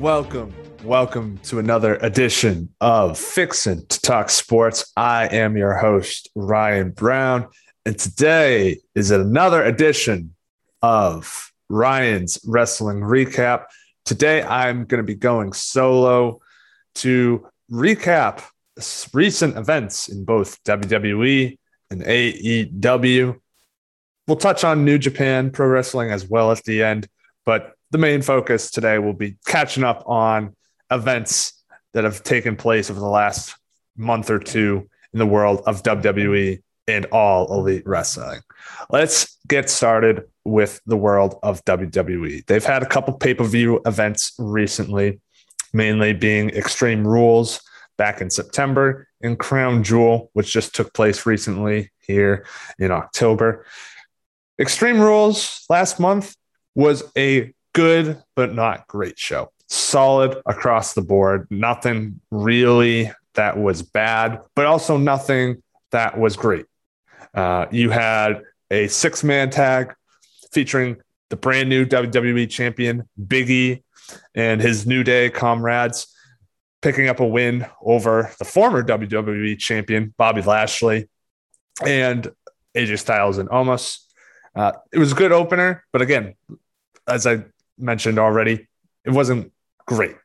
Welcome, welcome to another edition of Fixin' to Talk Sports. I am your host, Ryan Brown, and today is another edition of Ryan's Wrestling Recap. Today, I'm going to be going solo to recap recent events in both WWE and AEW. We'll touch on New Japan Pro Wrestling as well at the end, but the main focus today will be catching up on events that have taken place over the last month or two in the world of WWE and all elite wrestling. Let's get started with the world of WWE. They've had a couple pay per view events recently, mainly being Extreme Rules back in September and Crown Jewel, which just took place recently here in October. Extreme Rules last month was a good but not great show. Solid across the board. Nothing really that was bad, but also nothing that was great. Uh, you had a six man tag featuring the brand new WWE champion, Biggie, and his New Day comrades picking up a win over the former WWE champion, Bobby Lashley, and AJ Styles and Omos. Uh, it was a good opener, but again, as I mentioned already, it wasn't great.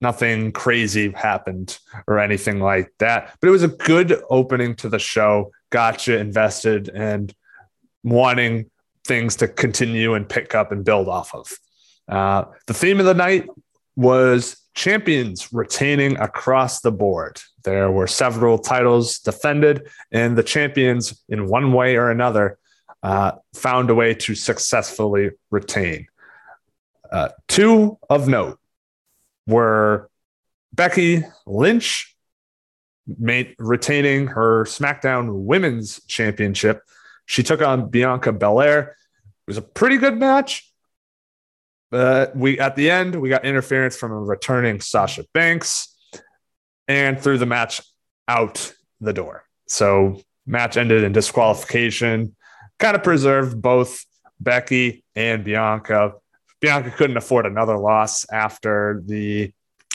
Nothing crazy happened or anything like that. But it was a good opening to the show, got you invested and wanting things to continue and pick up and build off of. Uh, the theme of the night was champions retaining across the board. There were several titles defended, and the champions, in one way or another, uh, found a way to successfully retain. Uh, two of note were Becky Lynch made, retaining her SmackDown Women's Championship. She took on Bianca Belair. It was a pretty good match. But we at the end we got interference from a returning Sasha Banks and threw the match out the door. So match ended in disqualification. Kind of preserved both Becky and Bianca Bianca couldn't afford another loss after the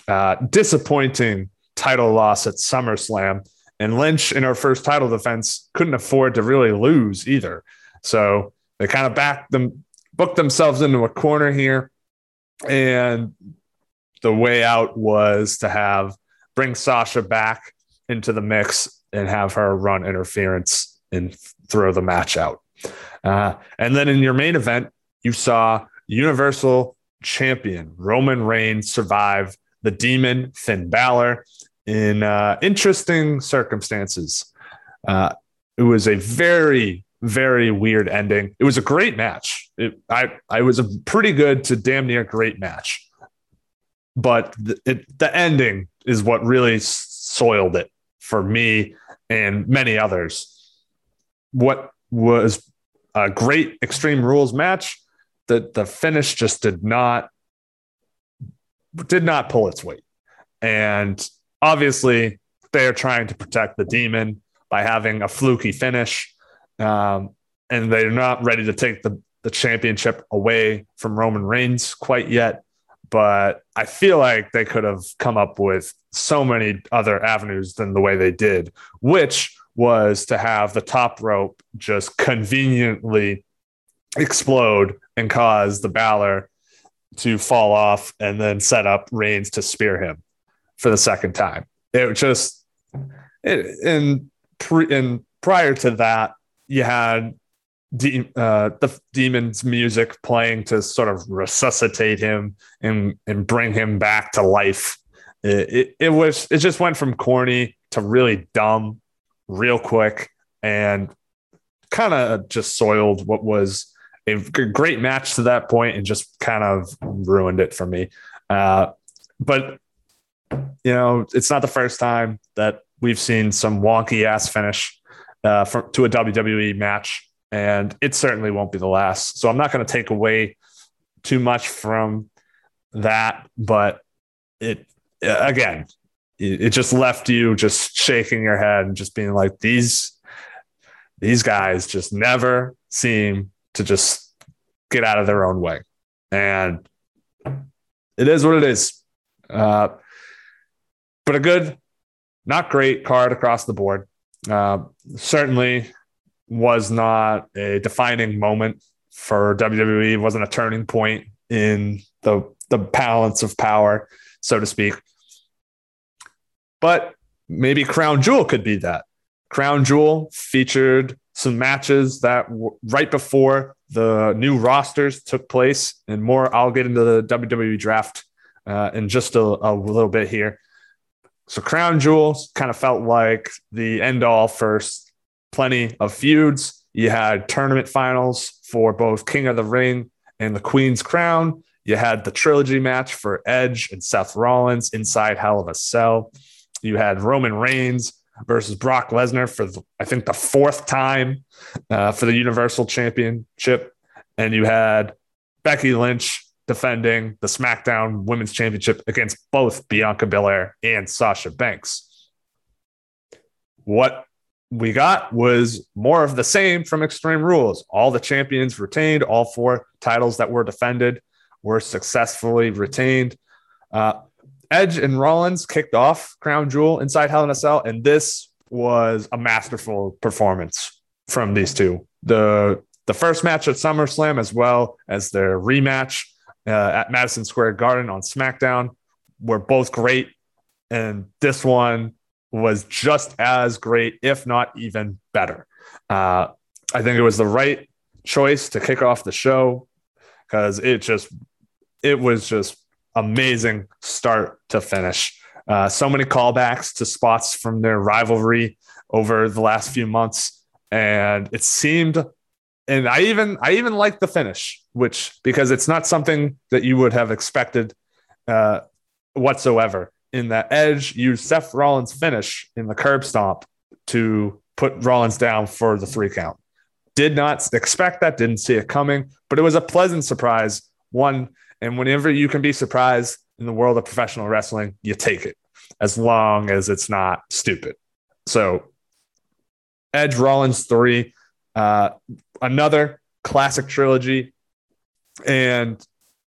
uh, disappointing title loss at SummerSlam. And Lynch, in her first title defense, couldn't afford to really lose either. So they kind of backed them, booked themselves into a corner here. And the way out was to have bring Sasha back into the mix and have her run interference and throw the match out. Uh, and then in your main event, you saw Universal Champion Roman Reigns survive the demon Finn Balor in uh, interesting circumstances. Uh, it was a very, very weird ending. It was a great match. It, I, I was a pretty good to damn near great match, but the, it, the ending is what really soiled it for me and many others. What was a great Extreme Rules match the the finish just did not did not pull its weight. And obviously, they're trying to protect the demon by having a fluky finish. Um, and they're not ready to take the, the championship away from Roman Reigns quite yet. But I feel like they could have come up with so many other avenues than the way they did, which was to have the top rope just conveniently explode and cause the Balor to fall off and then set up Reigns to spear him for the second time. It just it, and pre, and prior to that, you had de- uh, the demon's music playing to sort of resuscitate him and and bring him back to life. It, it, it was it just went from corny to really dumb real quick and kind of just soiled what was a great match to that point and just kind of ruined it for me. Uh, but you know, it's not the first time that we've seen some wonky ass finish uh, for, to a WWE match, and it certainly won't be the last. So I'm not going to take away too much from that, but it again, it, it just left you just shaking your head and just being like these these guys just never seem to just get out of their own way. And it is what it is. Uh, but a good, not great card across the board. Uh, certainly was not a defining moment for WWE. It wasn't a turning point in the the balance of power, so to speak. But maybe Crown Jewel could be that. Crown Jewel featured some matches that w- right before the new rosters took place, and more. I'll get into the WWE draft uh, in just a, a little bit here. So Crown Jewel kind of felt like the end all first. Plenty of feuds. You had tournament finals for both King of the Ring and the Queen's Crown. You had the trilogy match for Edge and Seth Rollins inside Hell of a Cell. You had Roman Reigns versus Brock Lesnar for, the, I think, the fourth time uh, for the Universal Championship. And you had Becky Lynch defending the SmackDown Women's Championship against both Bianca Belair and Sasha Banks. What we got was more of the same from Extreme Rules. All the champions retained, all four titles that were defended were successfully retained. Uh, Edge and Rollins kicked off Crown Jewel inside Hell in a Cell, and this was a masterful performance from these two. The the first match at SummerSlam, as well as their rematch uh, at Madison Square Garden on SmackDown, were both great, and this one was just as great, if not even better. Uh, I think it was the right choice to kick off the show because it just it was just amazing start to finish. Uh, so many callbacks to spots from their rivalry over the last few months, and it seemed, and I even I even liked the finish, which because it's not something that you would have expected uh, whatsoever. In that Edge used Seth Rollins' finish in the curb stomp to put Rollins down for the three count. Did not expect that, didn't see it coming, but it was a pleasant surprise. One and whenever you can be surprised in the world of professional wrestling, you take it as long as it's not stupid. So, Edge Rollins 3, uh, another classic trilogy. And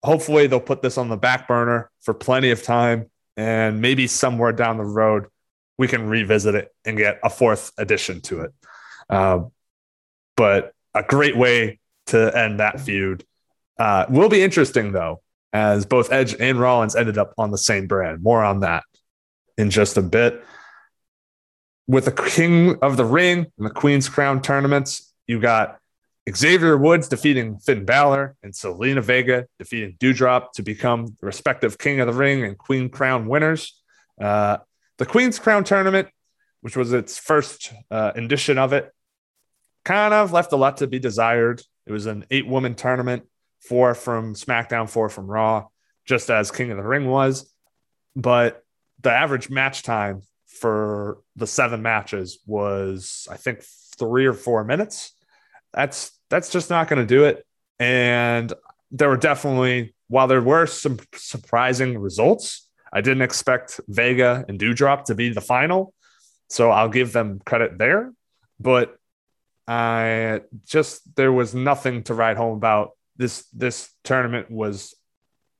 hopefully they'll put this on the back burner for plenty of time. And maybe somewhere down the road, we can revisit it and get a fourth addition to it. Uh, but a great way to end that feud. Uh, will be interesting though, as both Edge and Rollins ended up on the same brand. More on that in just a bit. With the King of the Ring and the Queen's Crown tournaments, you got Xavier Woods defeating Finn Balor and Zelina Vega defeating Doudrop to become the respective King of the Ring and Queen Crown winners. Uh, the Queen's Crown tournament, which was its first uh, edition of it, kind of left a lot to be desired. It was an eight woman tournament four from SmackDown, four from Raw, just as King of the Ring was. But the average match time for the seven matches was, I think, three or four minutes. That's that's just not going to do it. And there were definitely, while there were some surprising results, I didn't expect Vega and Doudrop to be the final. So I'll give them credit there. But I just, there was nothing to write home about this this tournament was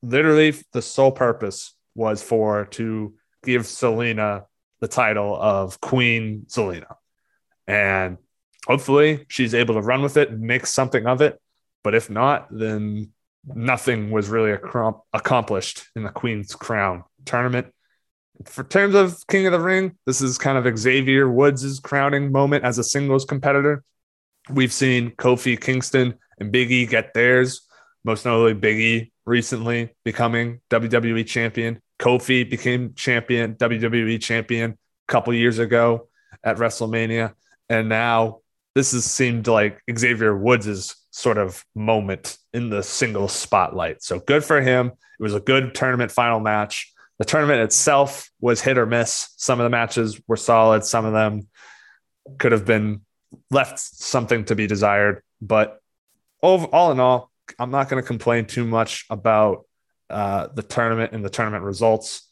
literally the sole purpose was for to give Zelina the title of Queen Zelina. And hopefully she's able to run with it and make something of it. But if not, then nothing was really accomplished in the Queen's Crown tournament. For terms of King of the Ring, this is kind of Xavier Woods' crowning moment as a singles competitor. We've seen Kofi Kingston and Big E get theirs, most notably Big E recently becoming WWE champion. Kofi became champion, WWE champion a couple years ago at WrestleMania. And now this has seemed like Xavier Woods' sort of moment in the single spotlight. So good for him. It was a good tournament final match. The tournament itself was hit or miss. Some of the matches were solid, some of them could have been left something to be desired. But all in all, I'm not going to complain too much about uh, the tournament and the tournament results.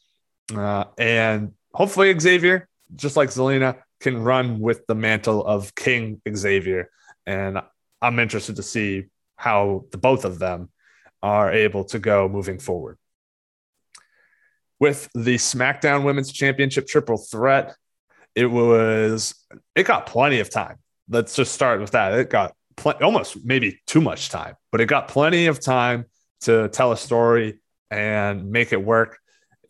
Uh, and hopefully, Xavier, just like Zelina, can run with the mantle of King Xavier. And I'm interested to see how the both of them are able to go moving forward. with the SmackDown Women's Championship triple threat, it was it got plenty of time. Let's just start with that. It got pl- almost maybe too much time, but it got plenty of time to tell a story and make it work.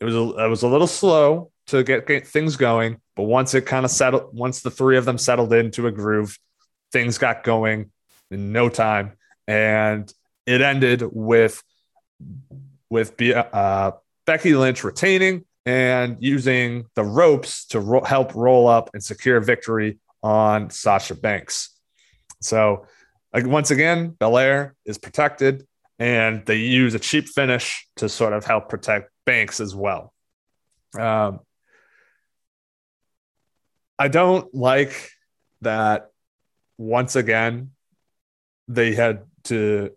It was a, it was a little slow to get, get things going, but once it kind of settled, once the three of them settled into a groove, things got going in no time, and it ended with with uh, Becky Lynch retaining and using the ropes to ro- help roll up and secure victory on Sasha Banks. So, like, once again, Belair is protected, and they use a cheap finish to sort of help protect Banks as well. Um, I don't like that once again they had to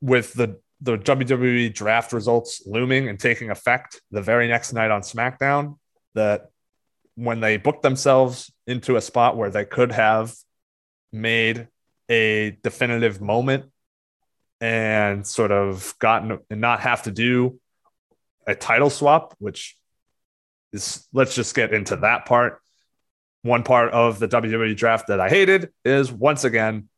with the the WWE draft results looming and taking effect the very next night on SmackDown that when they booked themselves into a spot where they could have made a definitive moment and sort of gotten and not have to do a title swap, which is let's just get into that part. One part of the WWE draft that I hated is once again,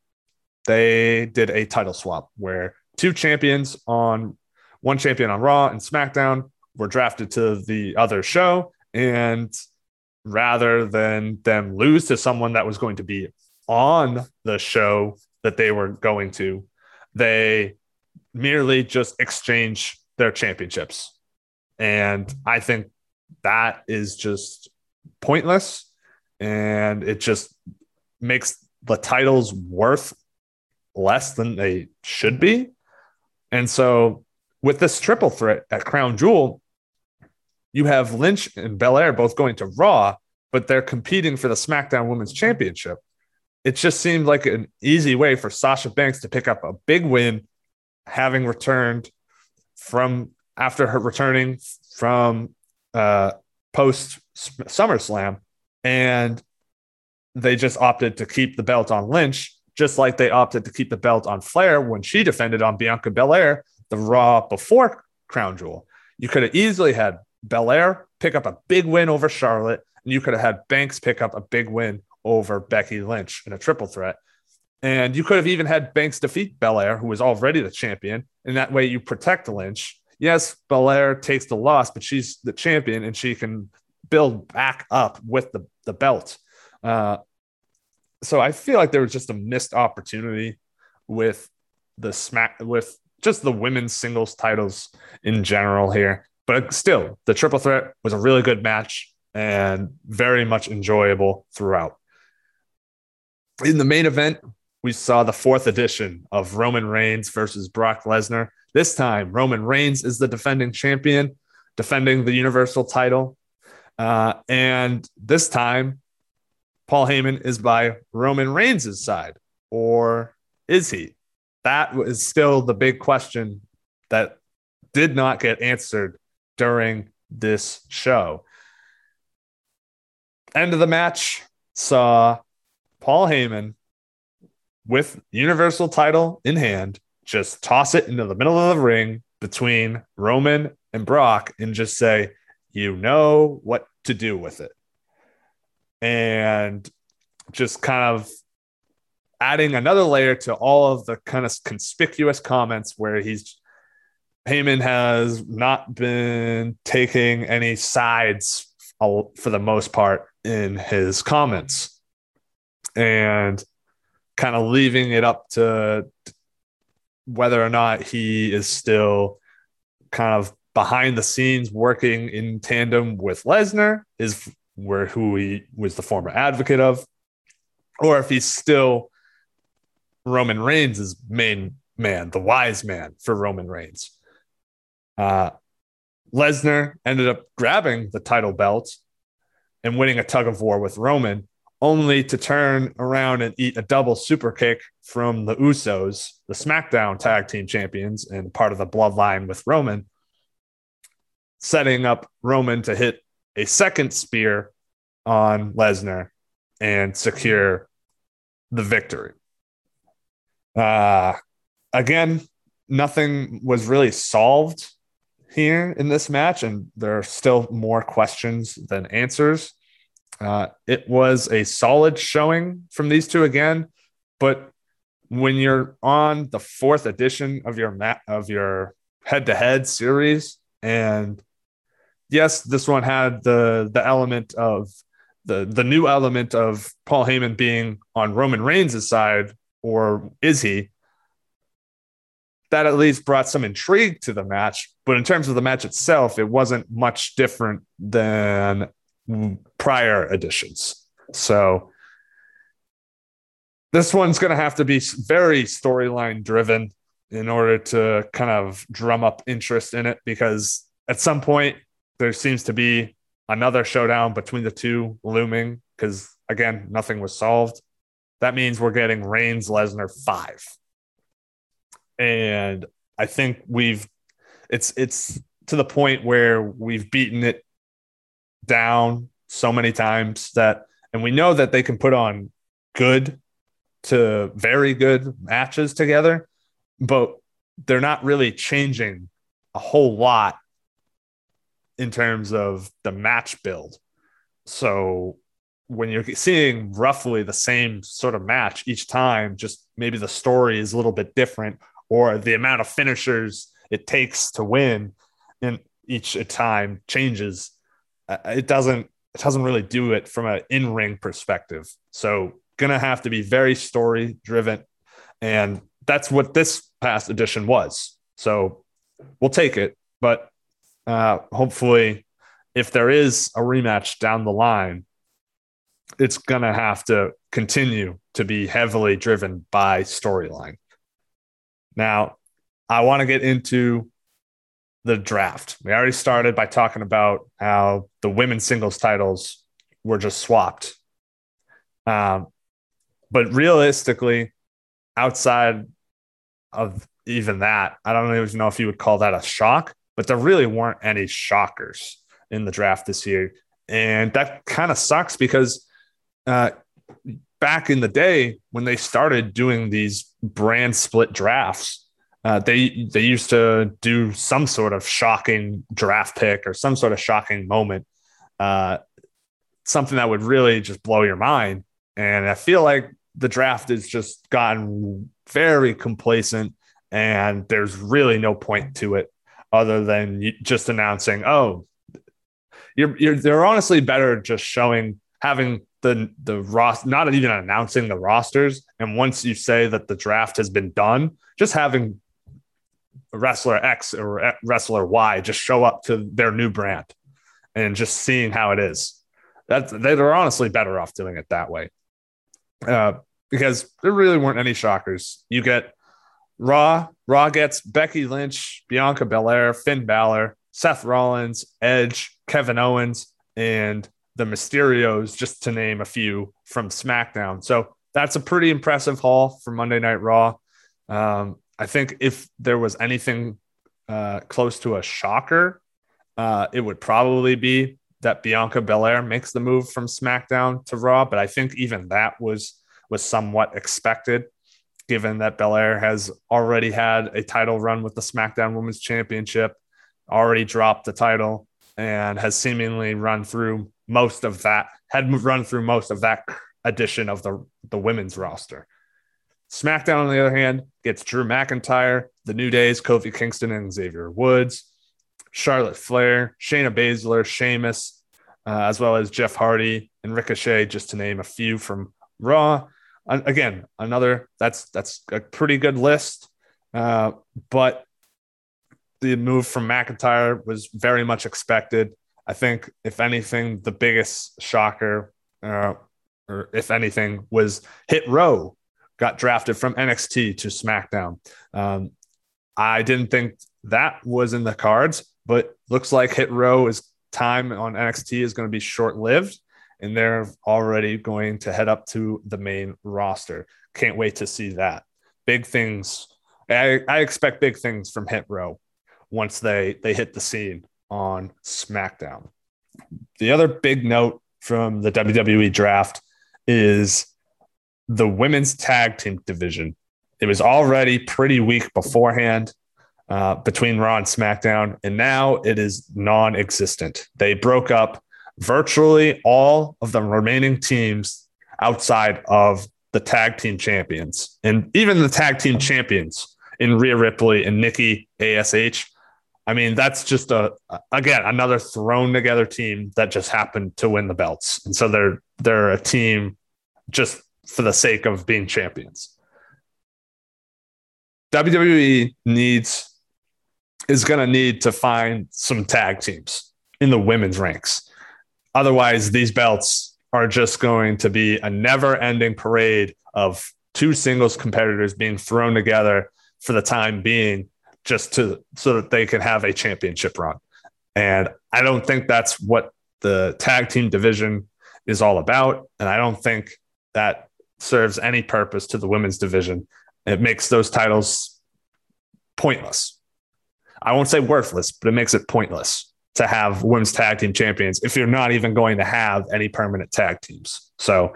they did a title swap where two champions on one champion on Raw and SmackDown were drafted to the other show. And rather than them lose to someone that was going to be on the show that they were going to, they merely just exchange their championships. And I think that is just pointless. And it just makes the titles worth less than they should be. And so with this triple threat at Crown Jewel, you have Lynch and Belair both going to Raw, but they're competing for the SmackDown Women's Championship. It just seemed like an easy way for Sasha Banks to pick up a big win, having returned from after her returning from uh, post SummerSlam, and they just opted to keep the belt on Lynch just like they opted to keep the belt on Flair when she defended on Bianca Belair the Raw before Crown Jewel. You could have easily had Belair pick up a big win over Charlotte, and you could have had Banks pick up a big win over Becky Lynch in a triple threat. And you could have even had Banks defeat Belair, who was already the champion. And that way you protect Lynch. Yes, Belair takes the loss, but she's the champion and she can build back up with the, the belt. Uh, so I feel like there was just a missed opportunity with the smack with just the women's singles titles in general here. But still, the triple threat was a really good match and very much enjoyable throughout. In the main event, we saw the fourth edition of Roman Reigns versus Brock Lesnar. This time, Roman Reigns is the defending champion, defending the Universal title. Uh, and this time, Paul Heyman is by Roman Reigns' side, or is he? That is still the big question that did not get answered during this show. End of the match saw Paul Heyman with Universal title in hand just toss it into the middle of the ring between Roman and Brock and just say, you know what to do with it. And just kind of adding another layer to all of the kind of conspicuous comments where he's Heyman has not been taking any sides uh, for the most part in his comments and kind of leaving it up to whether or not he is still kind of behind the scenes working in tandem with Lesnar is where who he was the former advocate of, or if he's still Roman Reigns' main man, the wise man for Roman Reigns. Uh, Lesnar ended up grabbing the title belt and winning a tug of war with Roman, only to turn around and eat a double super kick from the Usos, the SmackDown tag team champions and part of the bloodline with Roman, setting up Roman to hit a second spear on Lesnar and secure the victory. Uh, again, nothing was really solved here in this match, and there are still more questions than answers. Uh, it was a solid showing from these two again, but when you're on the fourth edition of your mat of your head-to-head series, and yes, this one had the the element of the the new element of Paul Heyman being on Roman Reigns' side, or is he? That at least brought some intrigue to the match. But in terms of the match itself, it wasn't much different than prior editions. So this one's going to have to be very storyline driven in order to kind of drum up interest in it because at some point there seems to be another showdown between the two looming because again nothing was solved that means we're getting Reigns Lesnar 5 and i think we've it's it's to the point where we've beaten it down so many times that, and we know that they can put on good to very good matches together, but they're not really changing a whole lot in terms of the match build. So when you're seeing roughly the same sort of match each time, just maybe the story is a little bit different or the amount of finishers it takes to win in each time changes it doesn't it doesn't really do it from an in-ring perspective. So gonna have to be very story driven. And that's what this past edition was. So we'll take it. But uh, hopefully, if there is a rematch down the line, it's gonna have to continue to be heavily driven by storyline. Now, I want to get into the draft. We already started by talking about how the women's singles titles were just swapped. Um, but realistically, outside of even that, I don't even know if you would call that a shock, but there really weren't any shockers in the draft this year. And that kind of sucks because uh, back in the day when they started doing these brand split drafts, uh, they they used to do some sort of shocking draft pick or some sort of shocking moment, uh, something that would really just blow your mind. And I feel like the draft has just gotten very complacent, and there's really no point to it other than just announcing, "Oh, you're, you're they're honestly better just showing having the the roster, not even announcing the rosters. And once you say that the draft has been done, just having wrestler X or wrestler Y just show up to their new brand and just seeing how it is. That they're honestly better off doing it that way. Uh, because there really weren't any shockers. You get Raw, Raw gets Becky Lynch, Bianca Belair, Finn Balor, Seth Rollins, Edge, Kevin Owens, and the Mysterios, just to name a few from SmackDown. So that's a pretty impressive haul for Monday Night Raw. Um, I think if there was anything uh, close to a shocker, uh, it would probably be that Bianca Belair makes the move from SmackDown to Raw. But I think even that was was somewhat expected, given that Belair has already had a title run with the SmackDown Women's Championship, already dropped the title, and has seemingly run through most of that. Had run through most of that edition of the the women's roster. SmackDown, on the other hand, gets Drew McIntyre, The New Days, Kofi Kingston, and Xavier Woods, Charlotte Flair, Shayna Baszler, Sheamus, uh, as well as Jeff Hardy and Ricochet, just to name a few from Raw. Again, another that's that's a pretty good list, uh, but the move from McIntyre was very much expected. I think, if anything, the biggest shocker, uh, or if anything, was Hit Row got drafted from NXT to SmackDown. Um, I didn't think that was in the cards, but looks like Hit Row is time on NXT is going to be short lived, and they're already going to head up to the main roster. Can't wait to see that. Big things. I, I expect big things from Hit Row once they they hit the scene on SmackDown. The other big note from the WWE draft is the women's tag team division. It was already pretty weak beforehand. uh, between Raw and SmackDown, and now it is non existent. They broke up virtually all of the remaining teams outside of the tag team champions and even the tag team champions in Rhea Ripley and Nikki ASH. I mean, that's just a again another thrown together team that just happened to win the belts, and so they're they're a team just for the sake of being champions. WWE needs is going to need to find some tag teams in the women's ranks. Otherwise, these belts are just going to be a never ending parade of two singles competitors being thrown together for the time being just to so that they can have a championship run. And I don't think that's what the tag team division is all about. And I don't think that serves any purpose to the women's division. It makes those titles pointless. I won't say worthless, but it makes it pointless to have women's tag team champions if you're not even going to have any permanent tag teams. So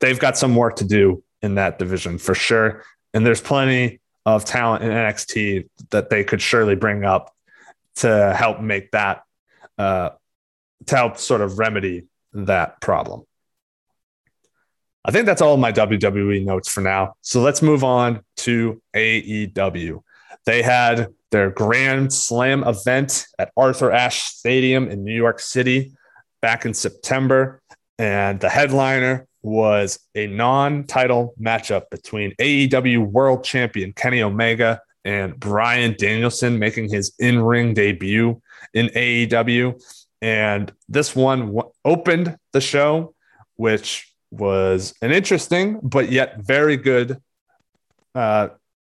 they've got some work to do in that division for sure. And there's plenty of talent in NXT that they could surely bring up to help make that, uh, to help sort of remedy that problem. I think that's all my WWE notes for now. So let's move on to AEW. They had their Grand Slam event at Arthur Ashe Stadium in New York City back in September. And the headliner was a non title matchup between AEW World Champion Kenny Omega and Bryan Danielson making his in ring debut in AEW. And this one w- opened the show, which was an interesting but yet very good uh,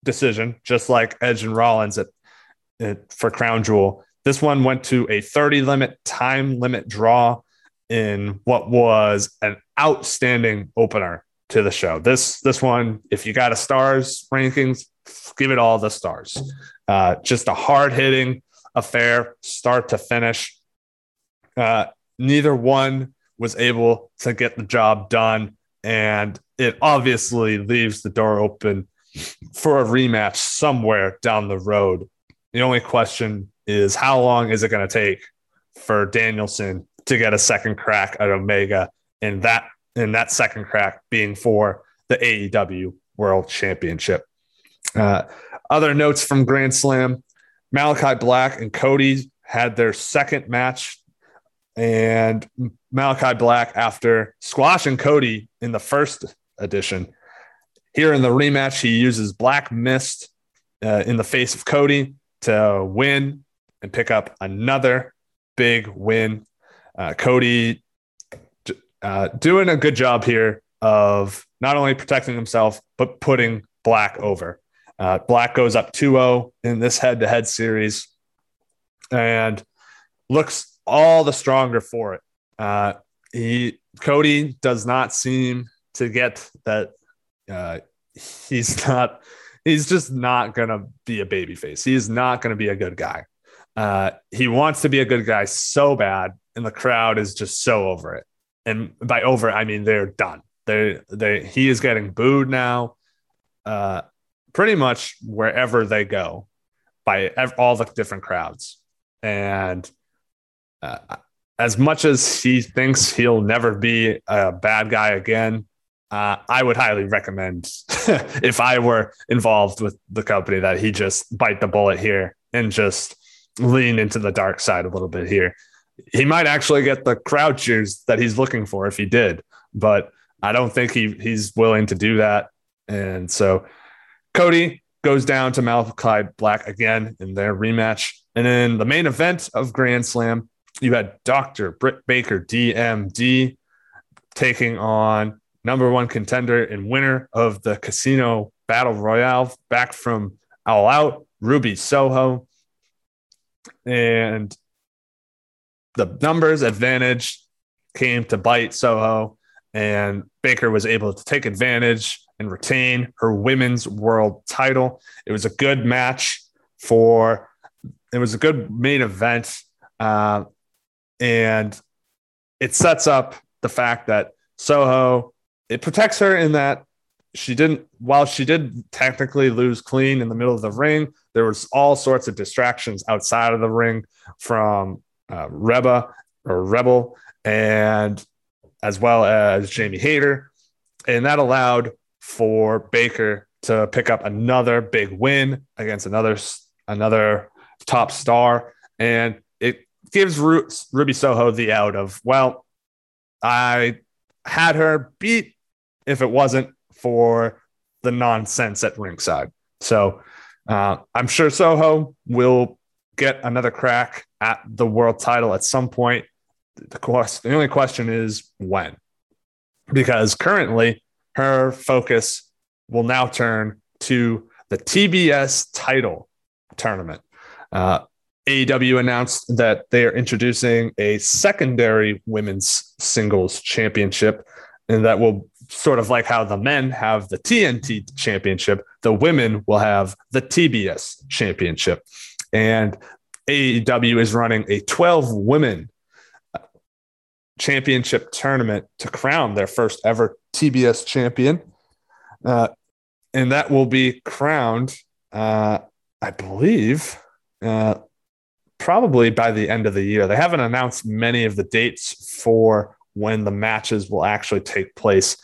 decision, just like Edge and Rollins at, at, for Crown Jewel. This one went to a 30 limit time limit draw in what was an outstanding opener to the show. This this one, if you got a stars rankings, give it all the stars. Uh, just a hard hitting affair, start to finish. Uh, neither one was able to get the job done, and it obviously leaves the door open for a rematch somewhere down the road. The only question is how long is it going to take for Danielson to get a second crack at Omega, and that and that second crack being for the AEW World Championship. Uh, other notes from Grand Slam: Malakai Black and Cody had their second match, and Malakai Black after squashing Cody in the first edition. Here in the rematch, he uses Black Mist uh, in the face of Cody to win and pick up another big win uh, Cody uh, doing a good job here of not only protecting himself, but putting Black over. Uh, Black goes up 2 0 in this head to head series and looks all the stronger for it. Uh, he Cody does not seem to get that uh, he's not he's just not gonna be a baby face. He's not gonna be a good guy. Uh, he wants to be a good guy so bad and the crowd is just so over it. And by over, I mean they're done. They they he is getting booed now, uh, pretty much wherever they go, by all the different crowds. And uh, as much as he thinks he'll never be a bad guy again, uh, I would highly recommend if I were involved with the company that he just bite the bullet here and just lean into the dark side a little bit here he might actually get the crowd cheers that he's looking for if he did, but I don't think he he's willing to do that. And so Cody goes down to Malakai Black again in their rematch. And then the main event of Grand Slam, you had Dr. Britt Baker, DMD, taking on number one contender and winner of the Casino Battle Royale back from All Out, Ruby Soho. And the numbers advantage came to bite Soho, and Baker was able to take advantage and retain her women's world title. It was a good match for. It was a good main event, uh, and it sets up the fact that Soho it protects her in that she didn't, while she did technically lose clean in the middle of the ring, there was all sorts of distractions outside of the ring from uh, Reba or Rebel and as well as Jamie Hayter. And that allowed for Baker to pick up another big win against another another top star. And gives Ru- Ruby Soho the out of, well, I had her beat if it wasn't for the nonsense at ringside. So uh, I'm sure Soho will get another crack at the world title at some point. The, the only question is when, because currently her focus will now turn to the TBS title tournament. Uh, AEW announced that they are introducing a secondary women's singles championship, and that will sort of like how the men have the TNT championship, the women will have the TBS championship. And AEW is running a 12 women championship tournament to crown their first ever TBS champion. Uh, and that will be crowned, uh, I believe, uh, probably by the end of the year. They haven't announced many of the dates for when the matches will actually take place.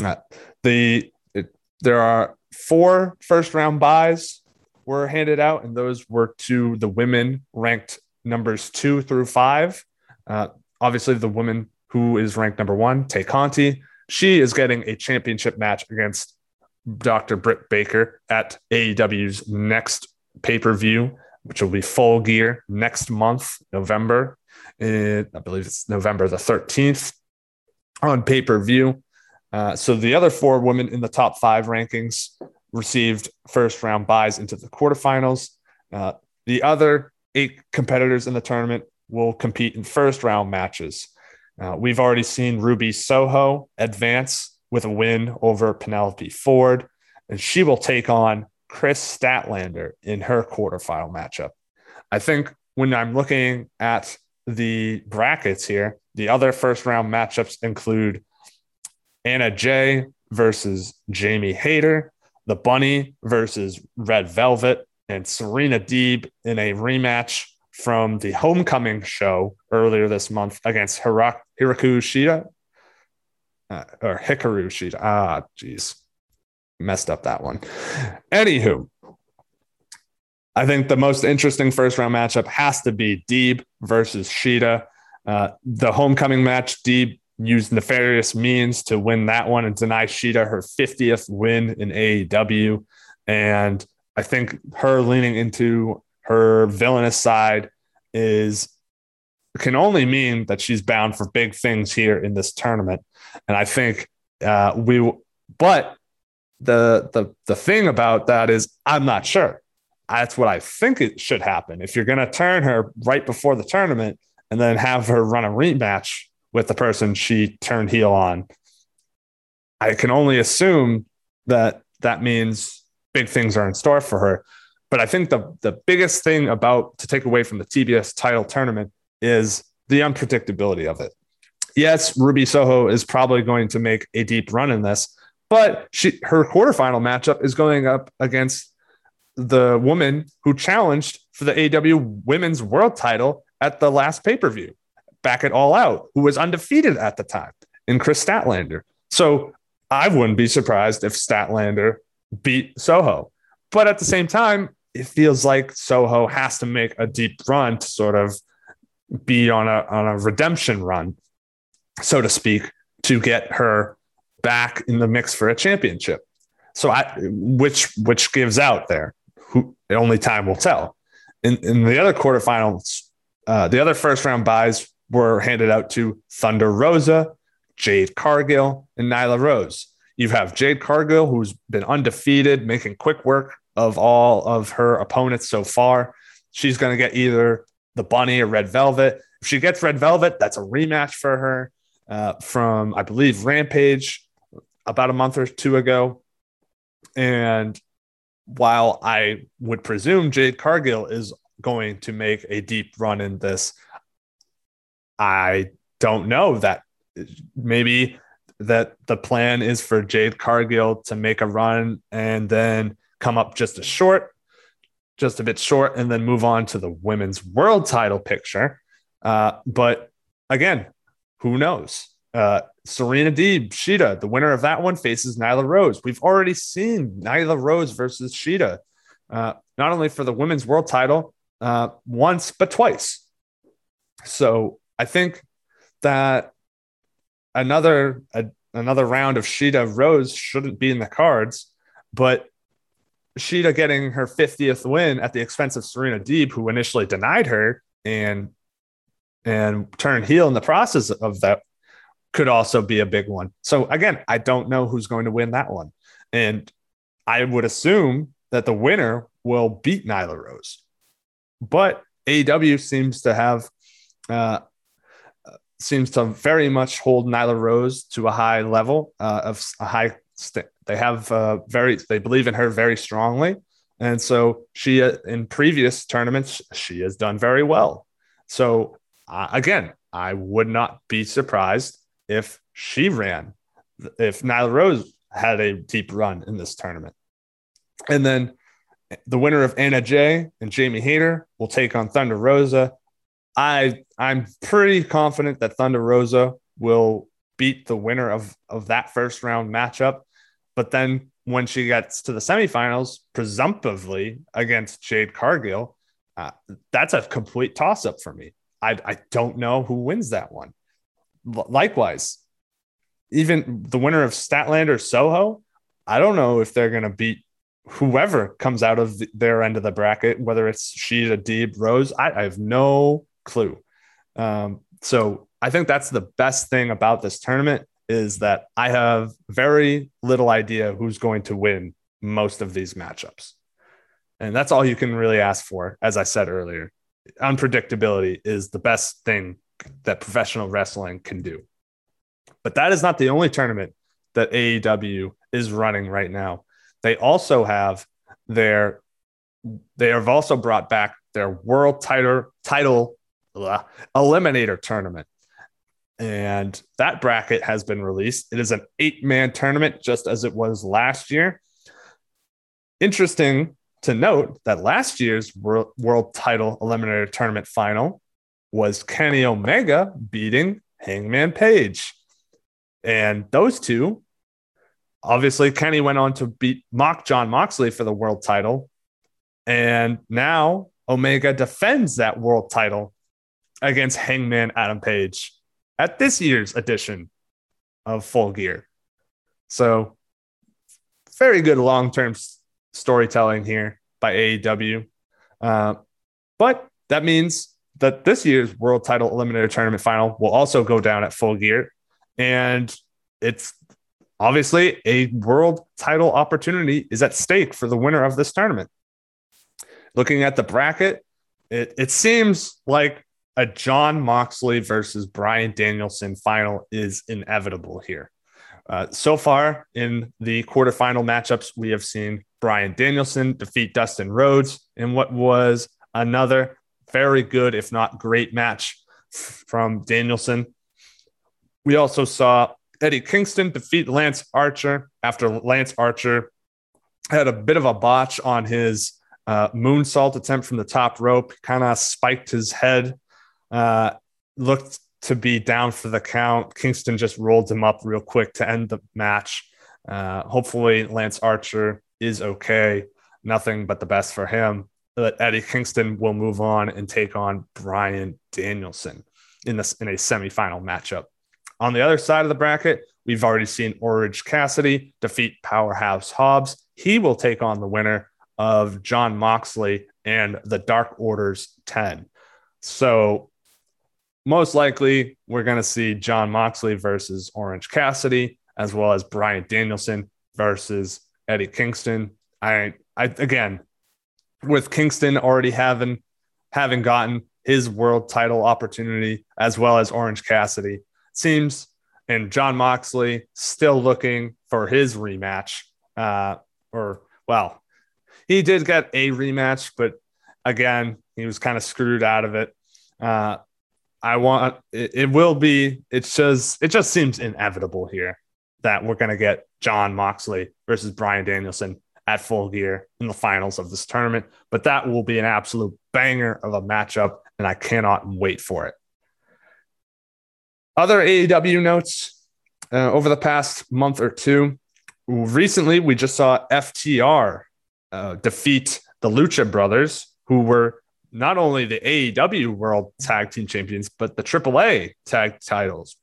Uh, the it, there are four first round buys were handed out, and those were to the women ranked numbers two through five. Uh, obviously, the woman who is ranked number one, Tay Conti, she is getting a championship match against Dr. Britt Baker at AEW's next pay per view, which will be full gear next month, November. I believe it's November the 13th on pay per view. Uh, so the other four women in the top five rankings received first round buys into the quarterfinals. Uh, the other eight competitors in the tournament will compete in first round matches. Uh, we've already seen Ruby Soho advance with a win over Penelope Ford, and she will take on Kris Statlander in her quarterfinal matchup. I think when I'm looking at the brackets here, the other first round matchups include Anna Jay versus Jamie Hayter, the Bunny versus Red Velvet, and Serena Deeb in a rematch from the Homecoming show earlier this month against Hiraku Shida uh, or Hikaru Shida. Ah, geez, messed up that one. Anywho, I think the most interesting first round matchup has to be Deeb versus Shida. Uh, the homecoming match, Deeb used nefarious means to win that one and deny Shida her 50th win in AEW. And I think her leaning into her villainous side is can only mean that she's bound for big things here in this tournament. And I think uh, we, but the the the thing about that is I'm not sure. That's what I think it should happen. If you're going to turn her right before the tournament and then have her run a rematch with the person she turned heel on. I can only assume that that means big things are in store for her. But I think the, the biggest thing about to take away from the TBS title tournament is the unpredictability of it. Yes, Ruby Soho is probably going to make a deep run in this, but she her quarterfinal matchup is going up against the woman who challenged for the AW Women's World Title at the last pay per view back at All Out, who was undefeated at the time in Kris Statlander. So I wouldn't be surprised if Statlander beat Soho. But at the same time, it feels like Soho has to make a deep run to sort of be on a on a redemption run, so to speak, to get her back in the mix for a championship. So I which which gives out there. Who only time will tell. In in the other quarterfinals, uh, the other first round buys were handed out to Thunder Rosa, Jade Cargill, and Nyla Rose. You have Jade Cargill, who's been undefeated, making quick work of all of her opponents so far. She's going to get either the Bunny or Red Velvet. If she gets Red Velvet, that's a rematch for her uh, from, I believe, Rampage about a month or two ago. And while I would presume Jade Cargill is going to make a deep run in this, I don't know that maybe that the plan is for Jade Cargill to make a run and then come up just a short, just a bit short, and then move on to the women's world title picture. Uh, but again, who knows? Uh, Serena Deeb, Shida, the winner of that one faces Nyla Rose. We've already seen Nyla Rose versus Shida, uh, not only for the women's world title uh, once, but twice. So I think that another a, another round of Shida Rose shouldn't be in the cards, but Shida getting her 50th win at the expense of Serena Deeb, who initially denied her and and turned heel in the process of that, could also be a big one. So again, I don't know who's going to win that one, and I would assume that the winner will beat Nyla Rose, but AEW seems to have uh, seems to very much hold Nyla Rose to a high level uh, of a high. St- they have uh, very they believe in her very strongly, and so she uh, in previous tournaments she has done very well. So uh, again, I would not be surprised if she ran, if Nyla Rose had a deep run in this tournament, and then the winner of Anna Jay and Jamie Hayter will take on Thunder Rosa. I I'm pretty confident that Thunder Rosa will beat the winner of of that first round matchup. But then when she gets to the semifinals, presumptively against Jade Cargill, uh, that's a complete toss up for me. I I don't know who wins that one. Likewise, even the winner of Statlander Soho, I don't know if they're going to beat whoever comes out of the, their end of the bracket, whether it's Shida, Deeb, Rose. I, I have no clue. Um, so I think that's the best thing about this tournament is that I have very little idea who's going to win most of these matchups. And that's all you can really ask for, as I said earlier. Unpredictability is the best thing that professional wrestling can do. But that is not the only tournament that AEW is running right now. They also have their they have also brought back their world title title blah, eliminator tournament. And that bracket has been released. It is an eight man tournament, just as it was last year. Interesting to note that last year's world, world title eliminator tournament final was Kenny Omega beating Hangman Page. And those two, obviously, Kenny went on to beat Mock Jon Moxley for the world title. And now Omega defends that world title against Hangman Adam Page at this year's edition of Full Gear. So, very good long term storytelling here by AEW. Uh, but that means that this year's World Title Eliminator Tournament final will also go down at Full Gear. And it's obviously a world title opportunity is at stake for the winner of this tournament. Looking at the bracket, it, it seems like a Jon Moxley versus Bryan Danielson final is inevitable here. Uh, so far in the quarterfinal matchups, we have seen Bryan Danielson defeat Dustin Rhodes in what was another very good, if not great match from Danielson. We also saw Eddie Kingston defeat Lance Archer after Lance Archer had a bit of a botch on his uh, moonsault attempt from the top rope, kind of spiked his head uh, looked to be down for the count. Kingston just rolled him up real quick to end the match. Uh, hopefully, Lance Archer is okay. Nothing but the best for him. But Eddie Kingston will move on and take on Bryan Danielson in this in a semifinal matchup. On the other side of the bracket, we've already seen Orange Cassidy defeat Powerhouse Hobbs. He will take on the winner of Jon Moxley and the Dark Order's 10. So most likely we're going to see Jon Moxley versus Orange Cassidy, as well as Bryan Danielson versus Eddie Kingston. I, I again, with Kingston already having having gotten his world title opportunity, as well as Orange Cassidy, seems and Jon Moxley still looking for his rematch. Uh, or well, he did get a rematch, but again, he was kind of screwed out of it. Uh, I want it, it will be. It's just it just seems inevitable here that we're to get Jon Moxley versus Bryan Danielson at full gear in the finals of this tournament. But that will be an absolute banger of a matchup, and I cannot wait for it. Other AEW notes uh, over the past month or two. Recently, we just saw FTR uh, defeat the Lucha Brothers, who were not only the AEW World Tag Team Champions, but the AAA tag titles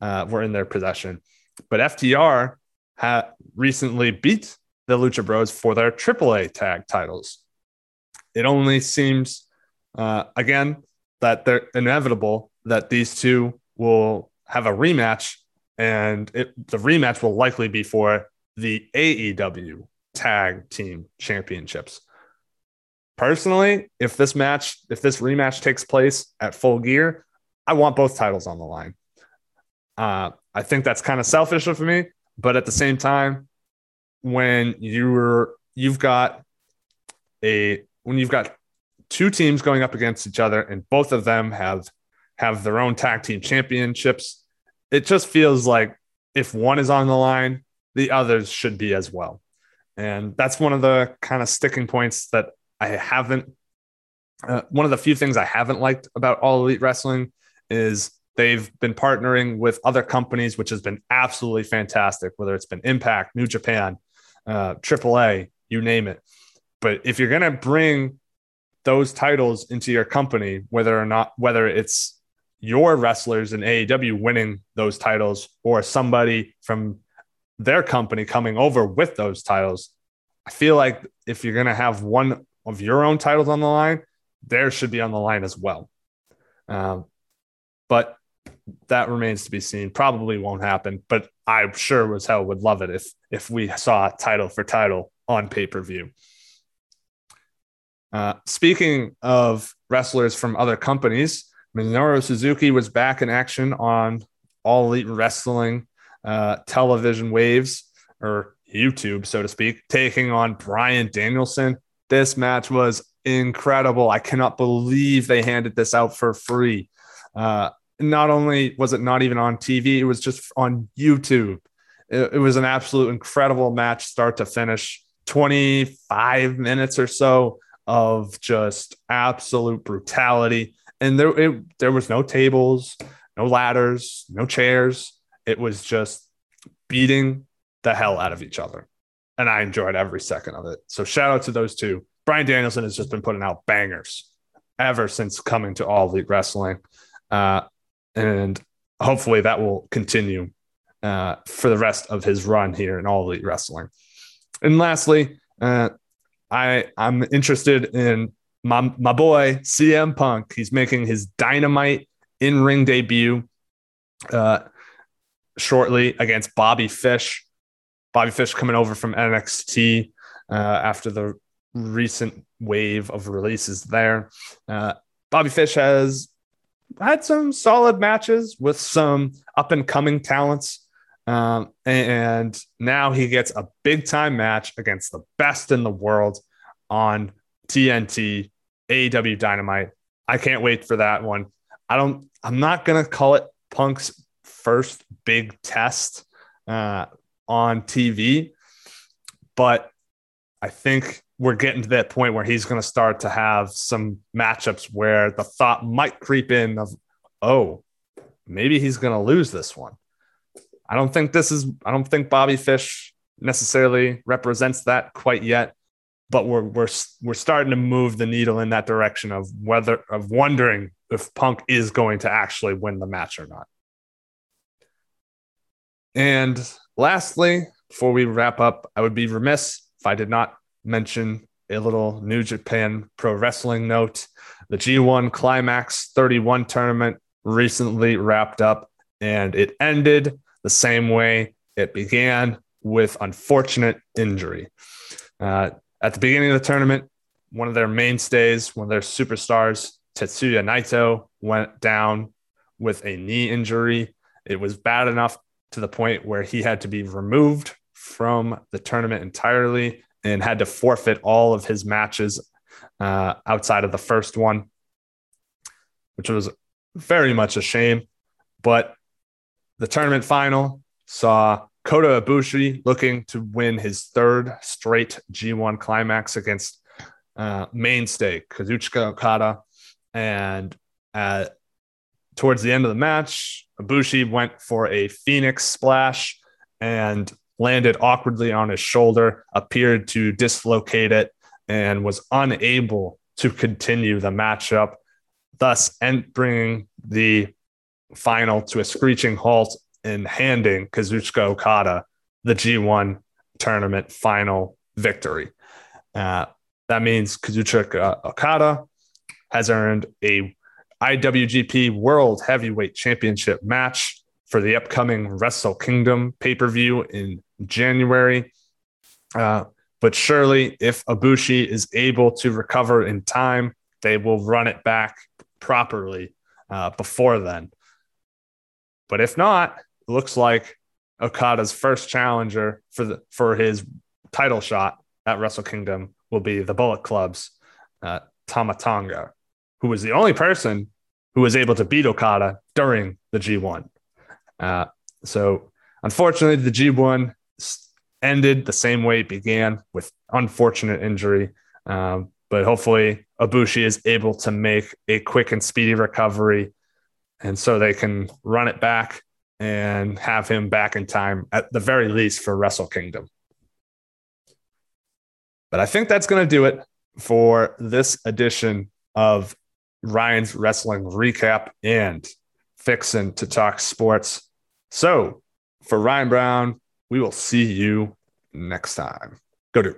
uh, were in their possession. But FTR had recently beat the Lucha Bros for their AAA tag titles. It only seems, uh, again, that they're inevitable that these two will have a rematch, and it, the rematch will likely be for the AEW Tag Team Championships. Personally, if this match, if this rematch takes place at full gear, I want both titles on the line. Uh, I think that's kind of selfish of me, but at the same time, when you're you've got a when you've got two teams going up against each other and both of them have have their own tag team championships, it just feels like if one is on the line, the others should be as well. And that's one of the kind of sticking points that I haven't, uh, one of the few things I haven't liked about All Elite Wrestling is they've been partnering with other companies, which has been absolutely fantastic, whether it's been Impact, New Japan, uh, AAA, you name it. But if you're going to bring those titles into your company, whether or not, whether it's your wrestlers in AEW winning those titles or somebody from their company coming over with those titles. I feel like if you're going to have one of your own titles on the line, theirs should be on the line as well. Um, but that remains to be seen. Probably won't happen, but I sure as hell would love it if if we saw title for title on pay per view. Uh, speaking of wrestlers from other companies, Minoru Suzuki was back in action on All Elite Wrestling uh, television waves or YouTube, so to speak, taking on Bryan Danielson. This match was incredible. I cannot believe they handed this out for free. Uh, not only was it not even on TV, it was just on YouTube. It, it was an absolute incredible match, start to finish. 25 minutes or so of just absolute brutality and there it, there was no tables, no ladders, no chairs. It was just beating the hell out of each other, and I enjoyed every second of it. So shout out to those two. Bryan Danielson has just been putting out bangers ever since coming to All Elite Wrestling, uh, and hopefully that will continue uh, for the rest of his run here in All Elite Wrestling. And lastly, uh, I I'm interested in my, my boy CM Punk, he's making his dynamite in ring debut uh, shortly against Bobby Fish. Bobby Fish coming over from NXT uh, after the recent wave of releases there. Uh, Bobby Fish has had some solid matches with some up and coming talents. Um, and now he gets a big time match against the best in the world on TNT, AEW Dynamite. I can't wait for that one. I don't, I'm not going to call it Punk's first big test uh, on TV, but I think we're getting to that point where he's going to start to have some matchups where the thought might creep in of, oh, maybe he's going to lose this one. I don't think this is, I don't think Bobby Fish necessarily represents that quite yet but we're we're we're starting to move the needle in that direction of whether of wondering if Punk is going to actually win the match or not. And lastly, before we wrap up, I would be remiss if I did not mention a little New Japan Pro Wrestling note. The G1 Climax 31 tournament recently wrapped up and it ended the same way it began with unfortunate injury. Uh, at the beginning of the tournament, one of their mainstays, one of their superstars, Tetsuya Naito, went down with a knee injury. It was bad enough to the point where he had to be removed from the tournament entirely and had to forfeit all of his matches uh, outside of the first one, which was very much a shame. But the tournament final saw Kota Ibushi looking to win his third straight G1 climax against uh, mainstay Kazuchika Okada. And at, towards the end of the match, Ibushi went for a Phoenix splash and landed awkwardly on his shoulder, appeared to dislocate it, and was unable to continue the matchup, thus bringing the final to a screeching halt and handing Kazuchika Okada the G1 tournament final victory. Uh, that means Kazuchika Okada has earned a IWGP World Heavyweight Championship match for the upcoming Wrestle Kingdom pay per view in January. Uh, but surely, if Ibushi is able to recover in time, they will run it back properly uh, before then. But if not, looks like Okada's first challenger for the for his title shot at Wrestle Kingdom will be the Bullet Club's uh, Tama Tonga, who was the only person who was able to beat Okada during the G1. Uh, so, unfortunately, the G1 ended the same way it began with unfortunate injury. Um, but hopefully, Ibushi is able to make a quick and speedy recovery. And so they can run it back and have him back in time at the very least for Wrestle Kingdom. But I think that's going to do it for this edition of Ryan's Wrestling Recap and Fixing to Talk Sports. So for Ryan Brown, we will see you next time. Go do.